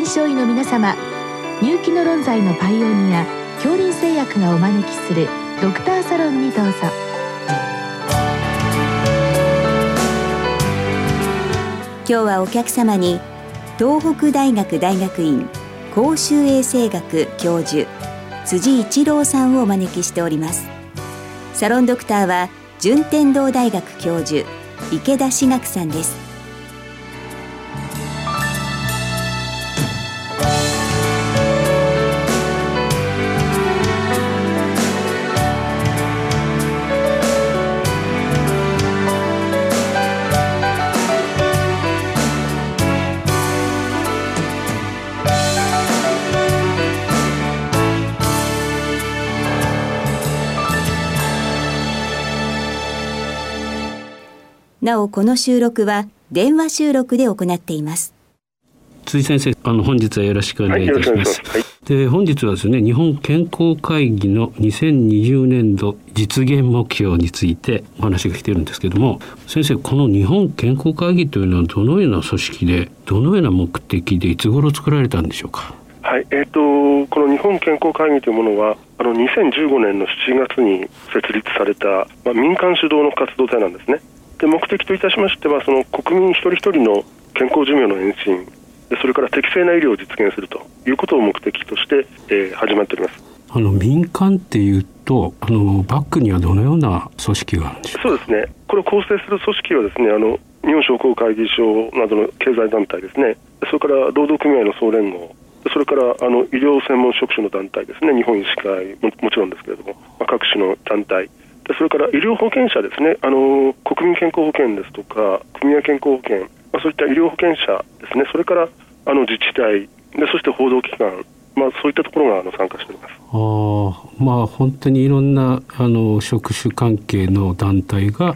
臨床医の皆様入気の論剤のパイオニア恐林製薬がお招きするドクターサロンにどうぞ。今日はお客様に東北大学大学院公衆衛生学教授辻一郎さんをお招きしております。サロンドクターは順天堂大学教授池田志学さんです。なおこの収録は電話収録で行っています。辻先生あの本日はよろしくお願いいたします、はい、で本日はですね日本健康会議の2020年度実現目標についてお話が来ているんですけども先生この日本健康会議というのはどのような組織でどのような目的でいつ頃作られたんでしょうか？はいえーと、この日本健康会議というものはあの2015年の7月に設立された、まあ、民間主導の活動体なんですね。で目的といたしましてはその国民一人一人の健康寿命の延伸でそれから適正な医療を実現するということを目的として、えー、始まっております。あの民間っていうとあのバックにはどのような組織があるんでしょうそうですね。これを構成する組織はですねあの日本商工会議所などの経済団体ですね。それから労働組合の総連合。それからあの医療専門職種の団体ですね。日本医師会ももちろんですけれども、まあ、各種の団体それから医療保険者ですね、あの国民健康保険ですとか、組合健康保険、まあ、そういった医療保険者ですね、それからあの自治体で、そして報道機関、まあ、そういったところがあの参加しております。あまあ本当にいろんなあの職種関係の団体が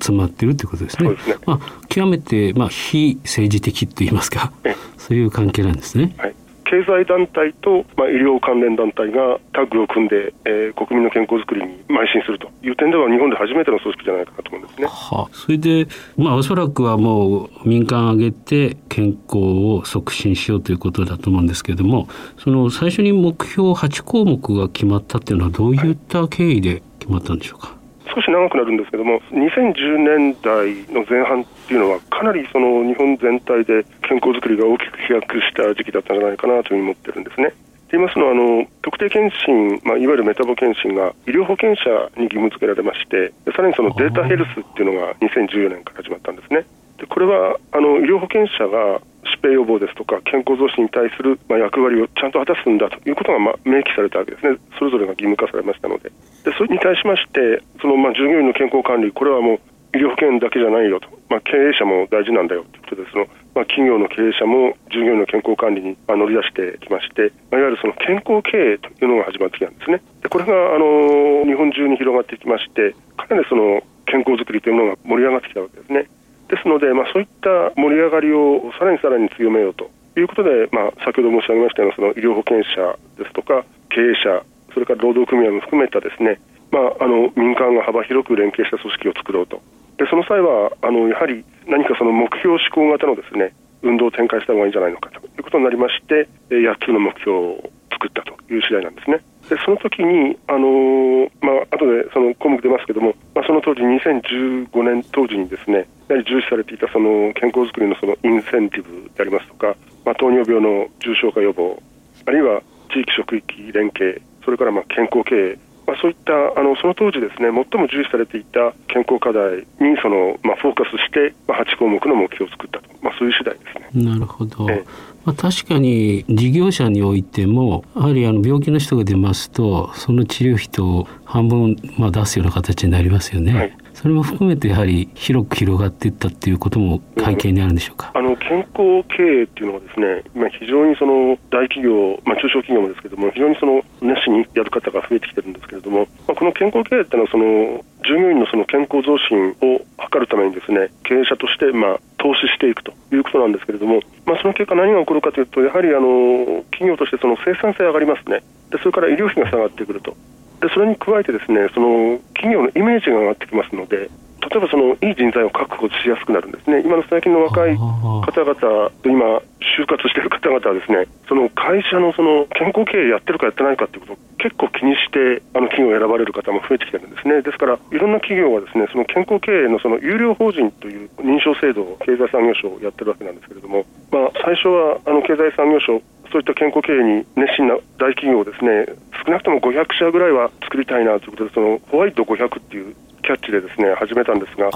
集まっているということですね。はい、すね。まあ、極めて、まあ、非政治的といいますか、そういう関係なんですね。はい経済団体と、まあ、医療関連団体がタッグを組んで、えー、国民の健康づくりに邁進するという点では日本で初めての組織じゃないかなと思うんですね。はあ、それで、まあ、おそらくはもう民間挙げて健康を促進しようということだと思うんですけれどもその最初に目標8項目が決まったっていうのはどういった経緯で決まったんでしょうか、はい少し長くなるんですけども2010年代の前半っていうのはかなりその日本全体で健康づくりが大きく飛躍した時期だったんじゃないかなというふうに思ってるんですね。と言いますのはあの特定健診、まあ、いわゆるメタボ検診が医療保険者に義務付けられましてさらにそのデータヘルスっていうのが2014年から始まったんですね。でこれはあの医療保険者が疾病予防ですとか健康増進に対する、まあ、役割をちゃんと果たすんだということが、まあ、明記されたわけですね、それぞれが義務化されましたので、でそれに対しまして、そのまあ従業員の健康管理、これはもう医療保険だけじゃないよと、まあ、経営者も大事なんだよということで、そのまあ、企業の経営者も従業員の健康管理に乗り出してきまして、まあ、いわゆるその健康経営というのが始まってきたんですね。でこれがあの日本中に広がってきまして、かなりその健康づくりというものが盛り上がってきたわけですね。ですので、まあ、そういった盛り上がりをさらにさらに強めようということで、まあ、先ほど申し上げましたようなその医療保険者ですとか経営者それから労働組合も含めたですね、まあ、あの民間が幅広く連携した組織を作ろうとでその際はあのやはり何かその目標志向型のですね運動を展開した方がいいんじゃないのかということになりまして8つの目標を作ったという次第なんですね。でその時に、あのー、まあ後でその項目出ますけども、まあ、その当時2015年当時にですねやはり重視されていたその健康づくりのそのインセンティブでありますとか、まあ、糖尿病の重症化予防あるいは地域職域連携それからまあ健康経営まあ、そういったあのその当時ですね最も重視されていた健康課題にその、まあ、フォーカスして、まあ、8項目の目標を作ったと、まあ、そういう次第ですね。なるほど、えまあ、確かに事業者においてもやはりあの病気の人が出ますとその治療費と半分まあ出すような形になりますよね。はい。それも含めてやはり広く広がっていったっていうことも背景にあるんでしょうか、うん、あの健康経営っていうのはですね今非常にその大企業、まあ、中小企業もですけども非常にその熱心にやる方が増えてきてるんですけれども、まあ、この健康経営っていうのはその従業員のその健康増進を図るためにですね経営者としてまあ投資していくということなんですけれども、まあ、その結果何が起こるかというとやはりあの企業としてその生産性上がりますね。でそれから医療費が下がってくると。でそれに加えてですねその企業のイメージが上がってきますので例えばそのいい人材を確保しやすくなるんですね。今の最近の若い方々と今就就活している方々はですねその会社のその健康経営やってるかやってないかっていうことを結構気にしてあの企業を選ばれる方も増えてきてるんですねですからいろんな企業がですねその健康経営のその有料法人という認証制度を経済産業省やってるわけなんですけれども、まあ、最初はあの経済産業省そういった健康経営に熱心な大企業をですね少なくとも500社ぐらいは作りたいなということでそのホワイト500っていうキャッチでですね始めたんですが、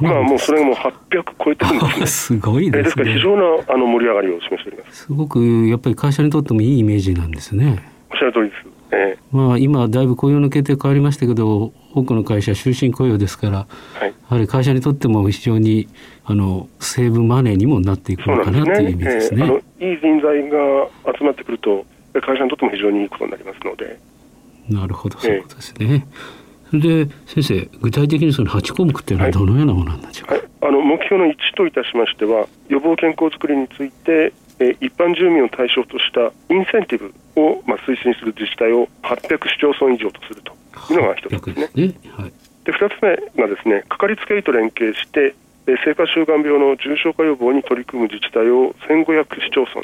今はもうそれがもう800超えてるんですね。すごいです、ね、ですから非常なあの盛り上がりを示しております。すごくやっぱり会社にとってもいいイメージなんですね。おっしゃる通りです。えー、まあ今だいぶ雇用の決定変わりましたけど、多くの会社終身雇用ですから、はい、やはり会社にとっても非常にあのセーブマネーにもなっていくのかなという意味ですね。えー、いい人材が集まってくると会社にとっても非常にいいことになりますので。なるほど、そういうことですね。それで先生具体的にその8項目っていうのはどのようなものなんでしょうか、はいはい、あの目標の1といたしましては予防健康づくりについてえ一般住民を対象としたインセンティブを、まあ、推進する自治体を800市町村以上とするというのが一つですね。で、ねはい、2つ目がですねかかりつけ医と連携して生活習慣病の重症化予防に取り組む自治体を1500市町村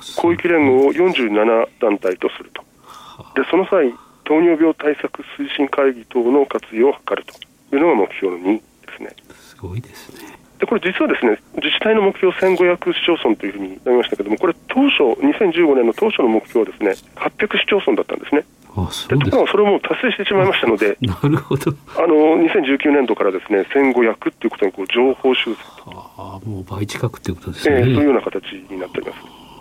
広域連合を47団体とするとでその際糖尿病対策推進会議等の活用を図るというのが目標の2ですね。すごいですね。でこれ実はですね自治体の目標1500市町村というふうになりましたけどもこれ当初2015年の当初の目標はですね800市町村だったんですね。あそうでそれをもう達成してしまいましたので、なるほどあの2019年度からですね1500ということにこう情報修正ああもう倍近くということですね、えー、そういうような形になっておりま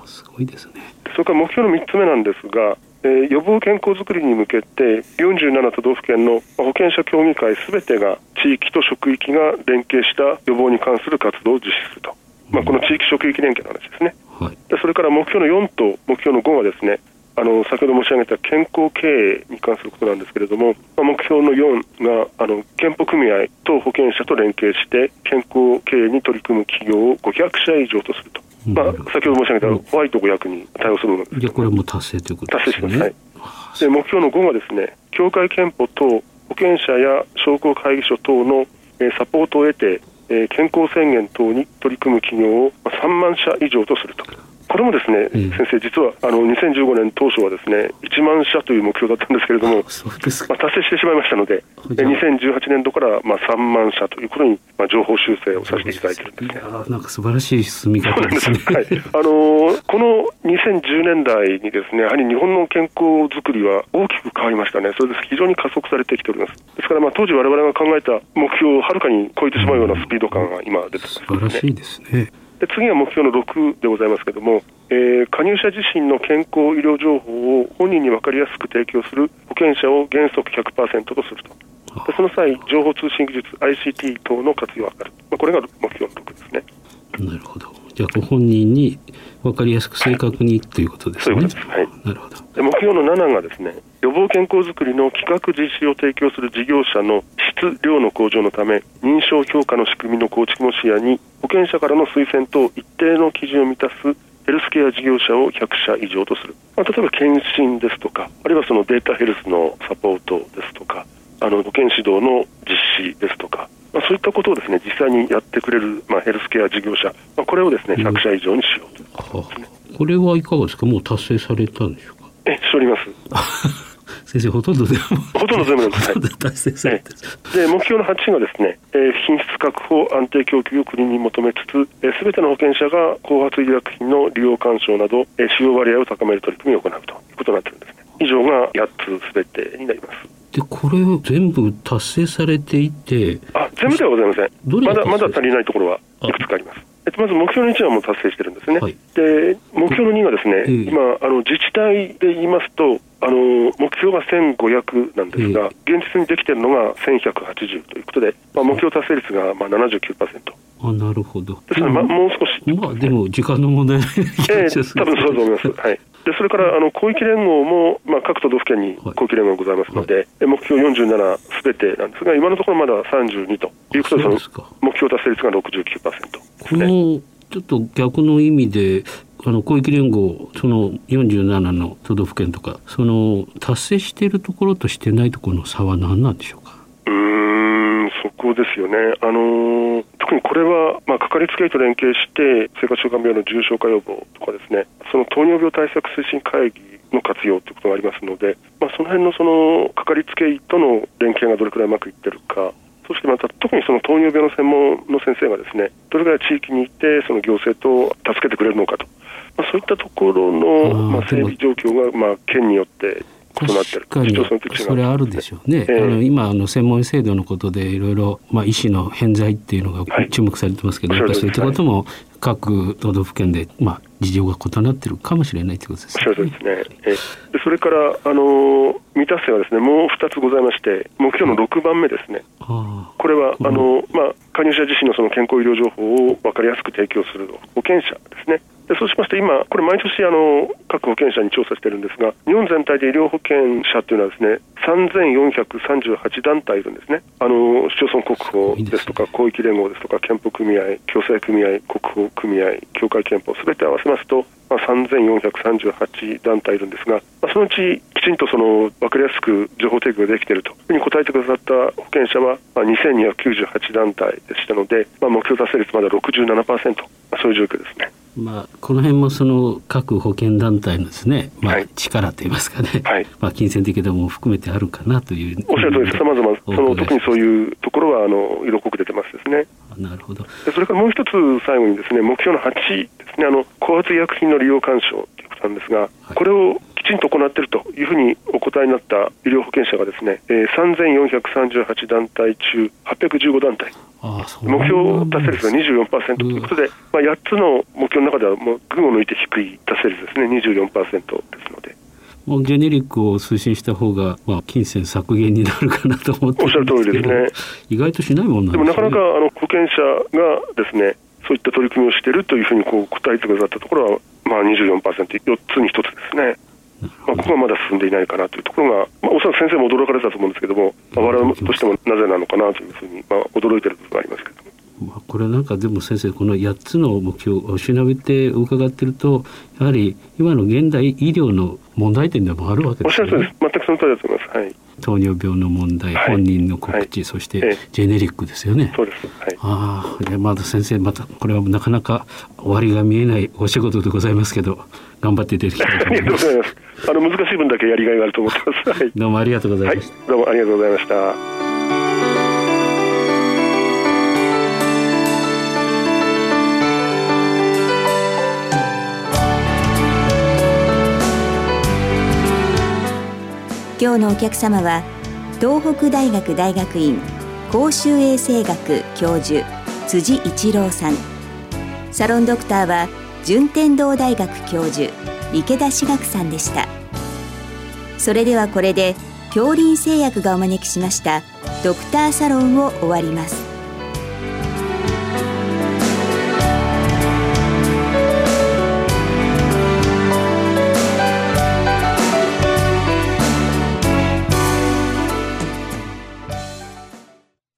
す。すごいですね。それから目標の3つ目なんですが、えー、予防健康づくりに向けて47都道府県の保健者協議会すべてが地域と職域が連携した予防に関する活動を実施すると、まあ、この地域職域連携の話ですね、はい、でそれから目標の4と目標の5はですねあの先ほど申し上げた健康経営に関することなんですけれども、まあ、目標の4があの健保組合と保険者と連携して健康経営に取り組む企業を500社以上とするとまあ、先ほど申し上げたホワイト500に対応するものです、じゃこれも達成ということですね。達成します。はい、で目標の5はですね、協会憲法等保険者や商工会議所等の、えー、サポートを得て、えー、健康宣言等に取り組む企業を3万社以上とすると。これもですね、先生、実はあの2015年当初はですね1万社という目標だったんですけれども、まあ、達成してしまいましたので、2018年度からまあ3万社ということにまあ情報修正をさせていただいてるんですね。なんか素晴らしい進み方ですね。はい、あのー、この2010年代にですね、やはり日本の健康づくりは大きく変わりましたね。それで非常に加速されてきております。ですからまあ当時我々が考えた目標をはるかに超えてしまうようなスピード感が今出てます、ね、素晴らしいですね。で次は目標の6でございますけれども、えー、加入者自身の健康医療情報を本人に分かりやすく提供する保険者を原則100%とすると。でその際、情報通信技術、ICT 等の活用を図る、まあ、これが目標の6ですね。なるほど。じゃあ、ご本人に分かりやすく正確にということですね。そういうことです。はい。なるほど。で目標の7がですね、予防健康づくりの企画実施を提供する事業者の質量の向上のため、認証評価の仕組みの構築も視野に、保険者からの推薦等一定の基準を満たすヘルスケア事業者を100社以上とする、まあ、例えば検診ですとか、あるいはそのデータヘルスのサポートですとか、あの保健指導の実施ですとか、まあ、そういったことをですね実際にやってくれる、まあ、ヘルスケア事業者、まあ、これをですね100社以上にしようと、ね、これはいかがですか、もう達成されたんでしょうか？えしております。先生ほとんど全部 ほとんど全部です、はい、達成されてで目標の8がですね、えー、品質確保安定供給を国に求めつつすべ、えー、ての保険者が後発医薬品の利用干渉など、えー、使用割合を高める取り組みを行うということになっているんですね。以上が8つすべてになりますでこれ全部達成されていてあ全部ではございません。まだまだ足りないところはいくつかあります。えっと、まず目標の1はもう達成してるんですね、はい、で目標の2がですね、えー、今あの、自治体で言いますと、あの目標が1500なんですが、えー、現実にできているのが1180ということで、まあ、目標達成率がまあ79%。あなるほど。ですまあ、もう少し、まあ、でも時間の問題な気がします、えー、多分そうだと思います。はい。でそれからあの広域連合も、まあ、各都道府県に広域連合がございますので、はい、目標47すべてなんですが、今のところまだ32と。いうことで、その目標達成率が69%ですね。このちょっと逆の意味であの広域連合その47の都道府県とかその達成しているところとしてないところの差は何なんでしょうか？うんそこですよね、あのー、特にこれは、まあ、かかりつけ医と連携して、生活習慣病の重症化予防とかですね、その糖尿病対策推進会議の活用ということがありますので、まあ、その辺のそのかかりつけ医との連携がどれくらいうまくいってるか、そしてまた特にその糖尿病の専門の先生がですねどれぐらい地域に行ってその行政と助けてくれるのかと、まあ、そういったところのまあ整備状況がまあ県によって確かにそれあるでしょうね、えー、あの今あの専門制度のことでいろいろ、まあ、医師の偏在っていうのが注目されてますけど、はい、やっぱりそういったことも各都道府県で、まあ、事情が異なっているかもしれないということですね。そうですね。えでそれからあの未達成はですねもう2つございまして目標の6番目ですね、これはあの、まあ、加入者自身のその健康医療情報を分かりやすく提供する保険者ですねでそうしまして今、これ毎年あの各保険者に調査してるんですが日本全体で医療保険者というのはですね3438団体いるんですね。あの市町村国保ですとか広域連合ですとか健保組合共済組合国保組合協会憲法すべて合わせますと、まあ、3438団体いるんですが、まあ、そのうちきちんとその分かりやすく情報提供ができているというふうに答えてくださった保険者は、まあ、2298団体でしたので、まあ、目標達成率まだ67%、まあ、そういう状況ですね。まあ、この辺もその各保険団体のですね、まあ、力といいますかね、はい、まあ、金銭的でも含めてあるかなという。おっしゃる通りです、さまざま、その特にそういうところはあの色濃く出てますですね。なるほど。それからもう一つ、最後にですね目標の8ですね、あの高圧医薬品の利用干渉ということなんですが、はい、これをきちんと行っているというふうにお答えになった医療保険者がですね、えー、3438団体中815団体。目標達成率が24%ということで、まあ、8つの目標の中ではもう群を抜いて低い達成率ですね。24%ですので。もうジェネリックを推進した方が、まあ、金銭削減になるかなと思っておっしゃる通りですね。意外としないもんなんです、ね、でもなかなかあの保険者がですねそういった取り組みをしているというふうにこう答えてくださったところは、まあ24%、4つに1つですね。まあ、ここはまだ進んでいないかなというところが、まあ、おそらく先生も驚かれたと思うんですけども、まあ、我々としてもなぜなのかなというふうに、まあ、驚いている部分がありますけども。まあ、これなんかでも先生この8つの目標を調べて伺っているとやはり今の現代医療の問題点でもあるわけですね。おっしゃる全くその通りだと思います。はい。糖尿病の問題、はい、本人の告知、はい、そしてジェネリックですよね。そうです。はい。ああ、まだ先生またこれはなかなか終わりが見えないお仕事でございますけど、頑張っていただきたいと思います。あの難しい分だけやりがいがあると思ってます。はい、どうもありがとうございました。どうもありがとうございました。今日のお客様は東北大学大学院公衆衛生学教授辻一郎さん。サロンドクターは順天堂大学教授池田志学さんでした。それではこれで恐林製薬がお招きしましたドクターサロンを終わります。